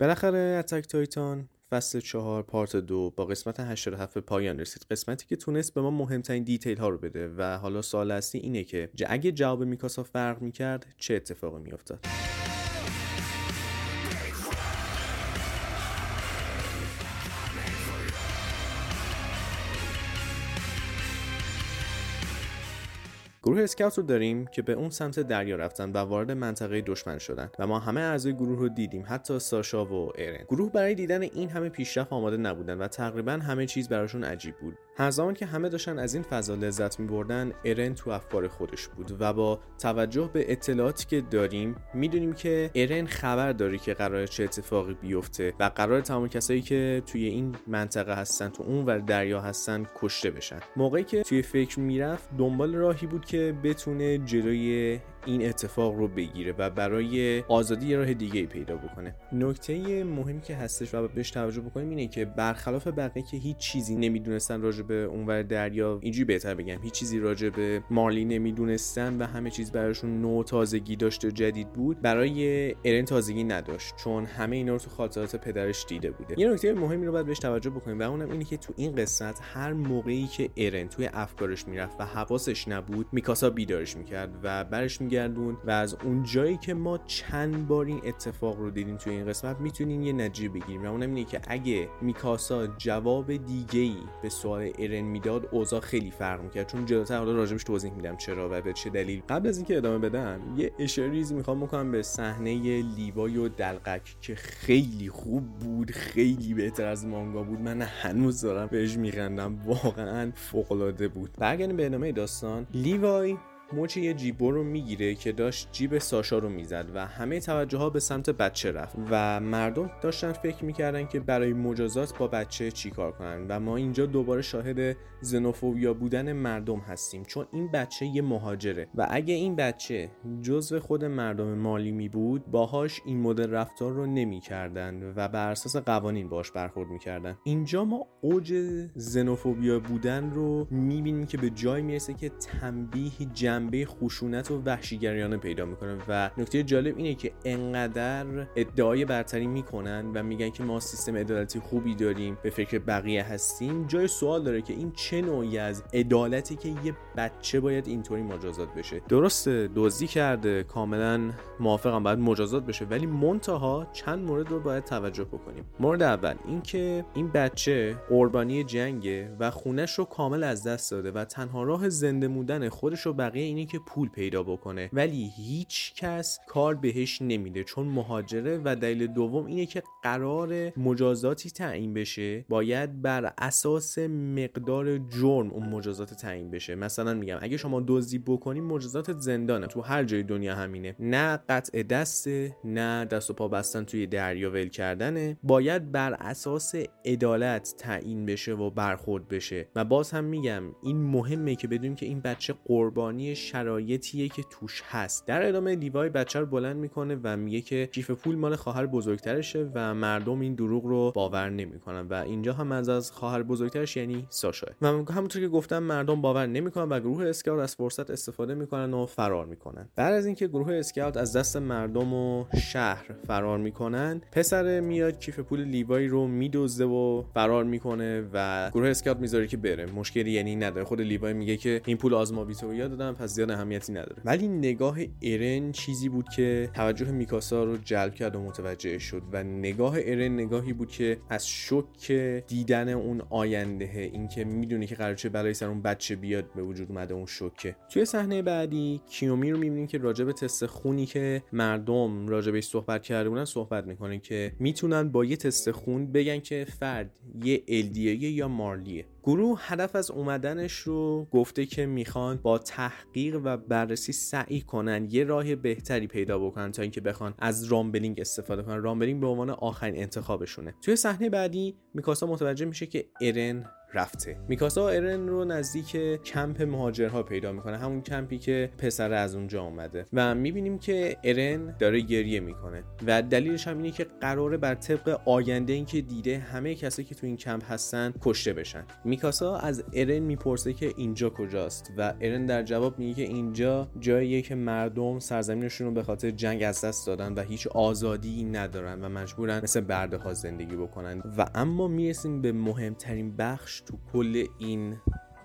بالاخره اتک تایتان فصل چهار part دو با قسمت 87 به پایان رسید. قسمتی که تونست به ما مهمترین detail ها رو بده و حالا سوال اصلی اینه که اگه جواب میکاسا فرق می‌کرد چه اتفاقی میافتاد؟ گروه اسکاوت رو داریم که به اون سمت دریا رفتن و وارد منطقه دشمن شدن و ما همه اعضای گروه رو دیدیم حتی ساشا و ایرن. گروه برای دیدن این همه پیشرفت آماده نبودن و تقریبا همه چیز براشون عجیب بود. هر زمان که همه داشتن از این فضا لذت می بردن ارن تو افکار خودش بود و با توجه به اطلاعاتی که داریم می‌دونیم که ارن خبر داره که قرار چه اتفاقی بیفته و قرار تمام کسایی که توی این منطقه هستن تو اون ور دریا هستن کشته بشن. موقعی که توی فکر می‌رفت دنبال راهی بود که بتونه جلوی این اتفاق رو بگیره و برای آزادی یه راه دیگه ای پیدا بکنه. نکته مهمی که هستش و بهش توجه بکنیم اینه که برخلاف بقیه که هیچ چیزی نمی‌دونستن راجع به اونور دریا اینجوری بهتر بگم هیچ چیزی راجع به مارلی نمی‌دونستن و همه چیز براشون نو تازگی داشته و جدید بود برای ارن تازگی نداشت چون همه اینا رو تو خاطرات پدرش دیده بوده. یه نکته مهمی رو باید بهش توجه بکنیم و اونم اینه که تو این قسمت هر موقعی که ارن توی افکارش می‌رفت و حواسش نبود میکاسا بیدارش می‌کرد و برش میگردون و از اون جایی که ما چند بار این اتفاق رو دیدیم توی این قسمت می‌تونیم یه نجیه بگیریم. و اونم اینه که اگه میکاسا جواب دیگه ای به سوال ارن می‌داد اوضاع خیلی فرق می‌کرد. چون جلوتر حالا راجبش توضیح میدم چرا و به چه دلیل. قبل از اینکه ادامه بدم یه اشاریزی می‌خوام بکنم به صحنه لیوای و دلقک که خیلی خوب بود خیلی بهتر از مانگا بود. من هنوز دارم بهش میخندم. واقعا فوق العاده بود. برگردیم به ادامه داستان. لیوای مچ یه جیبو رو می‌گیره که داشت جیب ساشا رو می‌زد و همه توجه ها به سمت بچه رفت و مردم داشتن فکر می‌کردن که برای مجازات با بچه چیکار کنن و ما اینجا دوباره شاهد زنوفوبیا بودن مردم هستیم چون این بچه یه مهاجره و اگه این بچه جزو خود مردم مالی می بود باهاش این مدل رفتار رو نمی‌کردن و بر اساس قوانین باش برخورد می‌کردن. اینجا ما اوج زنوفوبیا بودن رو می‌بینیم که به جای می‌رسه که تنبیه جنبه خشونت و وحشیگریانه پیدا می‌کنه و نکته جالب اینه که انقدر ادعای برتری می‌کنن و میگن که ما سیستم عدالتی خوبی داریم به فکر بقیه هستیم. جای سوال داره که این چه نوعی از عدالتی که یه بچه باید اینطوری مجازات بشه؟ درسته دزدی کرده کاملا موافقم باید مجازات بشه ولی منتها چند مورد رو باید توجه بکنیم. مورد اول اینکه این بچه قربانی جنگه و خونش رو کامل از دست داده و تنها راه زنده موندن خودش و بقیه اینه که پول پیدا بکنه. ولی هیچ کس کار بهش نمیده چون مهاجره. و دلیل دوم اینه که قرار مجازاتی تعیین بشه. باید بر اساس مقدار جرم اون مجازات تعیین بشه. مثلا میگم اگه شما دزدی بکنی مجازات زندانه. تو هر جای دنیا همینه. نه قطع دسته نه دست و پا بستن توی دریا ول کردنه. باید بر اساس عدالت تعیین بشه و برخورد بشه. و باز هم میگم این مهمه که بدونیم که این بچه قربانی شرایطیه که توش هست. در ادامه لیوای بچه رو بلند می‌کنه و میگه که کیف پول مال خواهر بزرگترشه و مردم این دروغ رو باور نمی‌کنن و اینجا هم از از خواهر بزرگترش یعنی ساشا و همونطور که گفتم مردم باور نمی‌کنن و گروه اسکاوت از فرصت استفاده می‌کنن و فرار می‌کنن. بعد از اینکه گروه اسکاوت از دست مردم و شهر فرار می‌کنن پسر میاد کیف پول لیوای رو میدزده و فرار می‌کنه و گروه اسکاوت می‌ذاره که بره. مشکلی یعنی نداره. خود لیوای میگه که این پول آزما ویتوریا دادم پس زیاد اهمیتی نداره. ولی نگاه ایرن چیزی بود که توجه میکاسا رو جلب کرد و متوجه شد و نگاه ایرن نگاهی بود که از شوک دیدن اون آینده اینکه می‌دونه که قرار چه بلایی سر اون بچه بیاد به وجود اومده اون شوکه توی صحنه بعدی کیومی رو می‌بینیم که راجع به تست خونی که مردم راجع بهش صحبت کرده بودن صحبت می‌کنه که می‌تونن با یه تست خون بگن که فرد یه الدیه یا مارلیه. گروه هدف از اومدنش رو گفته که می‌خوان با تحقیق و بررسی سعی کنن یه راه بهتری پیدا بکنن تا اینکه بخوان از Rumbling استفاده کنن. Rumbling به عنوان آخرین انتخابشونه. توی صحنه بعدی میکاسا متوجه میشه که ارن رفته. میکاسا ارن رو نزدیک کمپ مهاجرها پیدا می‌کنه همون کمپی که پسر از اونجا اومده. و می‌بینیم که ارن داره گریه می‌کنه. و دلیلش هم اینه که قراره بر طبق آینده ای که دیده همه کسایی که تو این کمپ هستن کشته بشن. میکاسا از ارن می‌پرسه که اینجا کجاست؟ و ارن در جواب میگه که اینجا جاییه که مردم سرزمینشون رو به خاطر جنگ از دست دادن و هیچ آزادی ندارن و مجبورن مثل برده ها زندگی بکنن. و اما می‌رسیم به مهمترین بخش تو کل این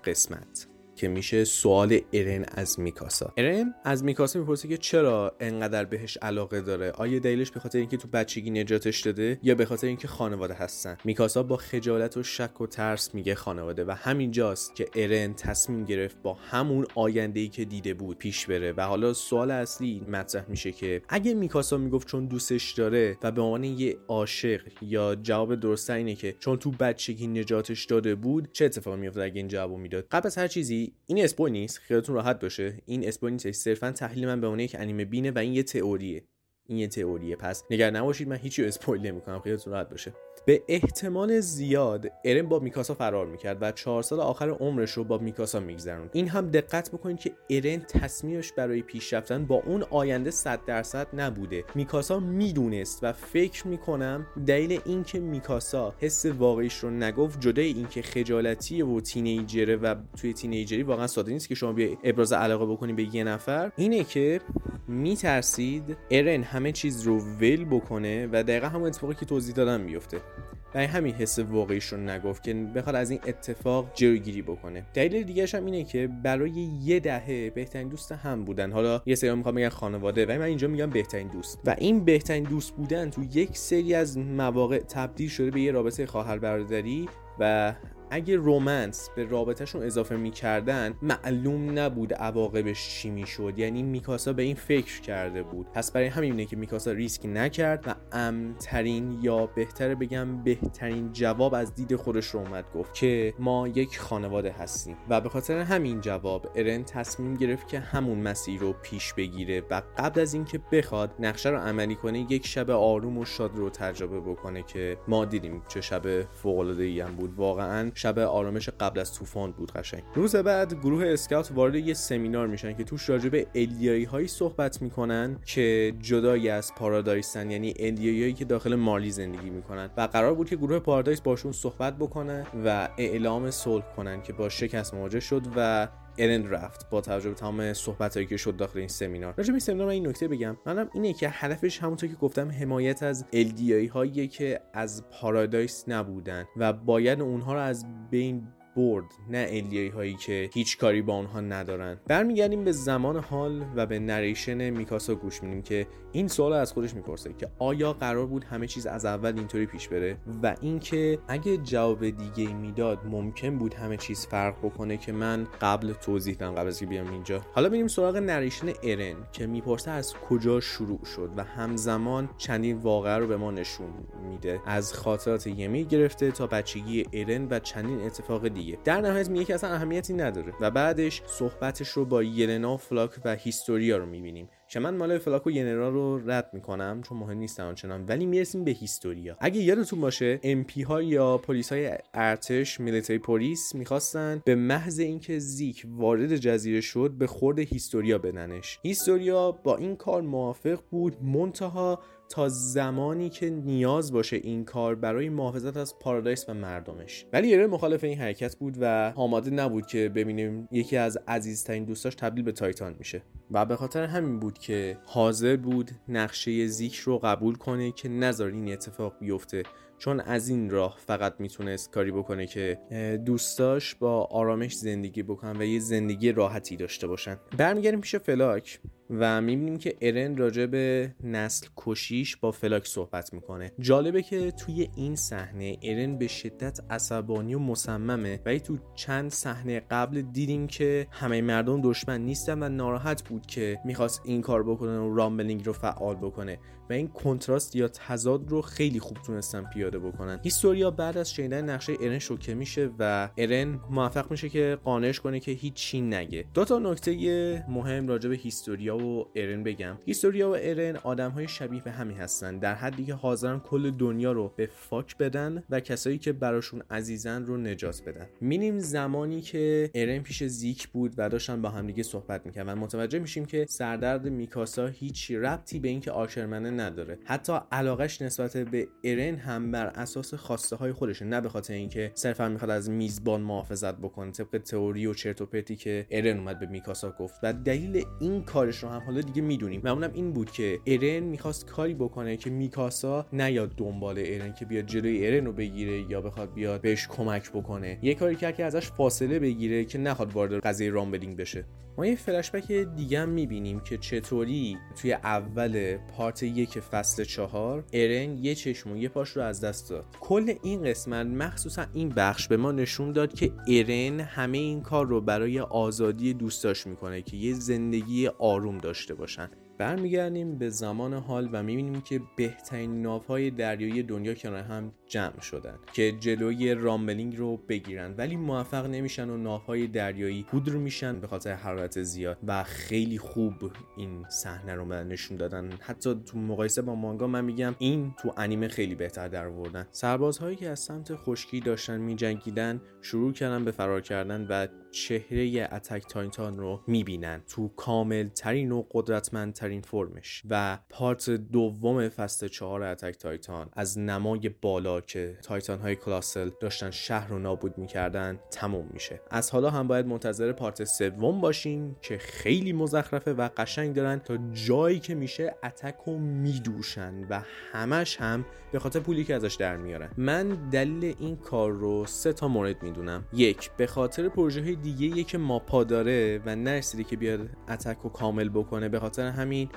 قسمت. که میشه سوال ارن از میکاسا. ارن از میکاسا می‌پرسه که چرا انقدر بهش علاقه داره؟ آیا دلیلش به خاطر اینکه تو بچگی نجاتش داده یا به خاطر اینکه خانواده هستن؟ میکاسا با خجالت و شک و ترس میگه خانواده و همینجاست که ارن تصمیم گرفت با همون آینده ای که دیده بود پیش بره و حالا سوال اصلی مطرح میشه که اگه میکاسا می‌گفت چون دوستش داره و به عنوان یه عاشق یا جواب درست اینه که چون تو بچگی نجاتش داده بود چه اتفاقی میافتاد اگه این جوابو می‌داد؟ قبل از هر چیزی این اسپویل نیست؟ خیالتون راحت باشه. این اسپویل نیست صرفا تحلیل من به اون یک انیمه بینه و این یه تئوریه. این یه تئوریه. پس نگران نباشید. من هیچی اسپویل نمی‌کنم. خیالتون راحت باشه. به احتمال زیاد ارن با میکاسا فرار می‌کرد و چهار سال آخر عمرش رو با میکاسا میگذروند. این هم دقت بکنید که ارن تصمیمش برای پیش رفتن با اون آینده 100 درصد نبوده. میکاسا می‌دونست و فکر می‌کنم دلیل اینکه میکاسا حس واقعیش رو نگفت جدای اینکه خجالتی و تینیجره و توی تینیجری واقعا ساده نیست که شما بیا ابراز علاقه بکنی به یه نفر. اینه که میترسید ارن همه چیز رو ول بکنه و دقیقا همون اتفاقی که توضیح دادم میفته و همین حس واقعیش رو نگفت که بخواد از این اتفاق جلوگیری بکنه. دلیل دیگه هم اینه که برای یه دهه بهترین دوست هم بودن. حالا یه سری می‌خوام بگن خانواده و من اینجا میگم بهترین دوست. و این بهترین دوست بودن تو یک سری از مواقع تبدیل شده به یه رابطه خواهر برادری و اگه رومنس به رابطهشون اضافه می‌کردن معلوم نبود عواقبش چی می‌شد. یعنی میکاسا به این فکر کرده بود. پس برای همینه که میکاسا ریسک نکرد و امترین یا بهتره بگم بهترین جواب از دید خودش رو اومد گفت که ما یک خانواده هستیم. و به خاطر همین جواب ارن تصمیم گرفت که همون مسیر رو پیش بگیره و قبل از اینکه بخواد نقشه رو عملی کنه یک شب آروم و شاد رو تجربه بکنه که ما دیدیم چه شب فوق العاده هم بود. واقعا شب آرامش قبل از طوفان بود قشنگ. روز بعد گروه اسکاوت وارد یه سمینار میشن که توش راجع به الیایی هایی صحبت می‌کنن که جدایی از پارادایسن یعنی الیایی که داخل مالی زندگی می‌کنن. و قرار بود که گروه پارادایس باشون صحبت بکنه و اعلام صلح کنن که با شکست مواجه شد و ارن رفت با توجه به تمام صحبت که شد داخل این سمینار. راجع به این سمینار من این نکته بگم. منم اینه که هدفش همونطور که گفتم حمایت از LDI هایی که از پارادایس نبودن و باید اونها رو از بین برد نه الیایی هایی که هیچ کاری با اونها ندارن. برمیگردیم به زمان حال و به نریشن میکاسا گوش میدیم که این سوال از خودش می‌پرسه که آیا قرار بود همه چیز از اول اینطوری پیش بره؟ و اینکه اگه جواب دیگه می‌داد ممکن بود همه چیز فرق بکنه که من قبل توضیح دادم قبل از بیام اینجا. حالا بریم سراغ نریشن ارن که می‌پرسه از کجا شروع شد و همزمان چندین واقعه رو به ما نشون میده. از خاطرات یمی گرفته تا بچگی ارن و چندین اتفاق دیگه در نهایت میگه که اصلا اهمیتی نداره و بعدش صحبتش رو با یلنا فلاک و هیستوریا رو می‌بینیم. که من مال فلاک و یلنا رو رد می‌کنم چون مهم نیست آنچنان ولی می‌رسیم به هیستوریا. اگه یادتون باشه MP ها یا پلیس های ارتش Military Police می‌خواستن به محض اینکه زیک وارد جزیره شد به خورد هیستوریا بدنش هیستوریا با این کار موافق بود. منتها تا زمانی که نیاز باشه این کار برای محافظت از پارادایس و مردمش. ولی یره مخالف این حرکت بود و آماده نبود که ببینیم یکی از عزیزترین دوستاش تبدیل به تایتان میشه. و به خاطر همین بود که حاضر بود نقشه زیک رو قبول کنه که نذار این اتفاق بیفته. چون از این راه فقط می‌تونست کاری بکنه که دوستاش با آرامش زندگی بکنن و یه زندگی راحتی داشته باشن. برمیگردیم پیش فلاک. و می‌بینیم که ارن راجع به نسل کشیش با فلاک صحبت می‌کنه. جالبه که توی این صحنه ارن به شدت عصبانی و مصممه. ولی تو چند صحنه قبل دیدیم که همه مردم دشمن نیستن و ناراحت بود که می‌خواست این کار بکنه و Rumbling رو فعال بکنه. و این کنتراست یا تضاد رو خیلی خوب تونستن پیاده بکنن. هیستوریا بعد از شنیدن نقشه ارن شوکه میشه و ارن موفق میشه که قانعش کنه که هیچی نگه. دو تا نکته مهم راجع به هیستوریا و ارن بگم. هیستوریا و ارن آدم های شبیه به همی هستن. در حدی که حاضرن کل دنیا رو به fuck بدن و کسایی که براشون عزیزن رو نجات بدن. می‌بینیم زمانی که ارن پیش زیک بود و داشتن با همدیگه صحبت می‌کردن. متوجه میشیم که سردرد میکاسا هیچ ربطی به اینکه آشرمنه نداره. حتی علاقش نسبت به ارن هم بر اساس خواسته های خودشه. نه به خاطر اینکه صرفا می‌خواد از میزبان محافظت بکنه. طبق تئوری و چرت و پرتی که ارن اومد به میکاسا گفت. و دلیل این کارش رو هم حالا دیگه می‌دونیم. و اونم این بود که ارن می‌خواست کاری بکنه که میکاسا نیاد دنبال ارن که بیاد جلوی ارن رو بگیره یا بخواد بیاد بهش کمک بکنه. یه کاری کرد که ازش فاصله بگیره که نخواد وارد قضیه رامبلینگ بشه. ما یه فلشبک دیگه هم می‌بینیم که چطوری توی اول پارت یک فصل چهار ارن یه چشم و یه پاش رو از دست داد. کل این قسمت مخصوصا این بخش به ما نشون داد که ارن همه این کار رو برای آزادی دوستاش می‌کنه که یه زندگی آروم داشته باشن. برمیگردیم به زمان حال و می‌بینیم که بهترین ناوهای دریایی دنیا کنار هم جمع شدن که جلوی رامبلینگ رو بگیرن. ولی موفق نمیشن و ناوهای دریایی پودر میشن به خاطر حرارت زیاد و خیلی خوب این صحنه رو من نشون دادن. حتی تو مقایسه با مانگا من میگم این تو انیمه خیلی بهتر در آوردن سربازهایی که از سمت خشکی داشتن میجنگیدن شروع کردن به فرار کردن و چهره اتک تایتان رو می‌بینن. تو کامل ترین و قدرتمند ترین فرمش. و پارت دوم فصل چهار اتک تایتان از نمای بالا که تایتان های کلاسل داشتن شهر رو نابود می‌کردن تموم میشه. از حالا هم باید منتظر پارت سوم باشیم که خیلی مزخرفه و قشنگ دارن تا جایی که میشه اتک رو میدوشن و همش هم به خاطر پولی که ازش در میارن. من دلیل این کار رو سه تا مورد می‌دونم. یک به خاطر پروژه دیگه که ماپا داره و نرسیده که بیاد اتک رو کامل بکنه به خاطر همین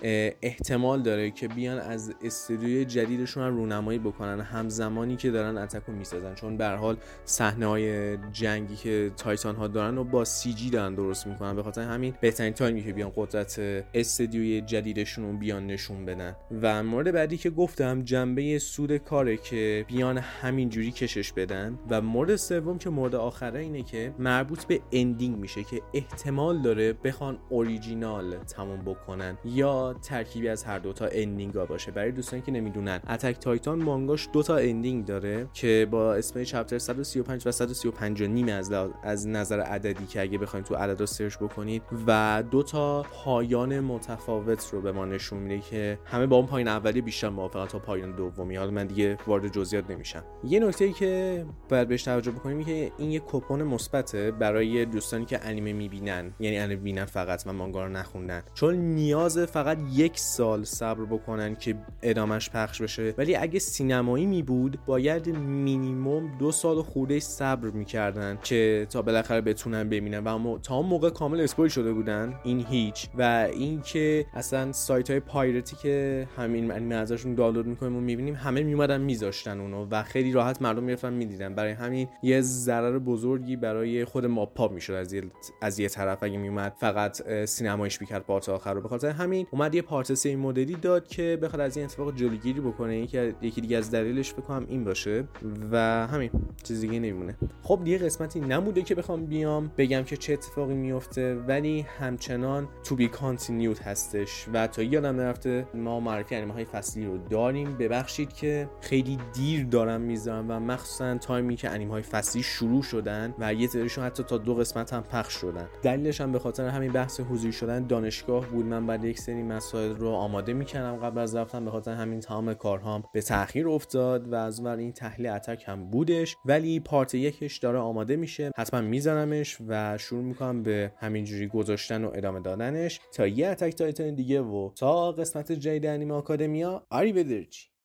احتمال داره که بیان از استودیوی جدیدشون هم رونمایی بکنن همزمانی که دارن اتک رو می‌سازن. چون به حال صحنه های جنگی که تایتان ها دارن و با سی جی دارن درست می‌کنن. به خاطر همین بهترین تایمی که بیان قدرت استودیوی جدیدشون رو بیان نشون بدن. و مورد بعدی که گفتم جنبه سود کاره که بیان همینجوری کشش بدن. و مورد سوم که مورد آخره اینه که مربوط به ending میشه که احتمال داره بخوان اوریجینال تموم بکنن یا ترکیبی از هر دوتا ending ها باشه. برای دوستانی که نمی‌دونن اتک تایتان مانگاش دوتا ending داره که با اسم chapter 135 و 135 و نیم از, از نظر عددی که اگه بخواید تو عددا search بکنید و دوتا پایان متفاوت رو به ما نشون میده که همه با اون پایان اولی بیشتر موافقن تا پایان دومی. حالا من دیگه وارد جزئیات نمیشم. یه نکته ای که باید بهش توجه بکنیم که این یه پوئن مثبته برای دوستانی که انیمه می‌بینن یعنی انیمه بینن فقط و مانگا رو نخوندن. چون نیاز فقط یک سال صبر بکنن که ادامش پخش بشه. ولی اگه سینمایی می بود باید مینیموم دو سال خورده صبر می‌کردن که تا بالاخره بتونن ببینن. و تا اون موقع کامل spoil شده بودن این هیچ. و اینکه اصلا سایت های pirate ی که همین انیمه ازشون دانلود می‌کنیم و می‌بینیم همه میومدن میذاشتن اونو و خیلی راحت مردم می‌رفتن می‌دیدن. برای همین یه ضرر بزرگی برای خود ماپا می‌شد از یه از یه طرف. اگه میومد فقط سینمایش می‌کرد پارت آخر رو. به خاطر همین اومد یه پارت سه مدلی داد که بخواد از این اتفاق جلوگیری بکنه. یکی یکی دیگه از دلیلش بکنم این باشه. و همین چیز دیگه نمیمونه. خب دیگه قسمتی نموده که بخوام بیام بگم که چه اتفاقی میفته ولی همچنان تو بی کانتینیوت هستش. و تا یادم نرفته ما معرفی انیمه های فصلی رو داریم. ببخشید که خیلی دیر دارم می‌ذارم و مخصوصا تایمی که انیمه های فصلی شروع شدن و یه تریشون حتی تا دو قسمت هم پخش شدن. دلیلش هم به خاطر همین بحث حضوری شدن دانشگاه بود. من بعد یک سری مسائل رو آماده می‌کردم قبل از رفتن. به خاطر همین تمام کارهام به تاخیر افتاد و از اون این تحلیل Attack هم بودش. ولی پارت یکش داره آماده میشه. حتما میزنمش و شروع می‌کنم به همینجوری گذاشتن و ادامه دادنش. تا یه Attack Titan دیگه و تا قسمت جدید انیمه آکادمیا. آری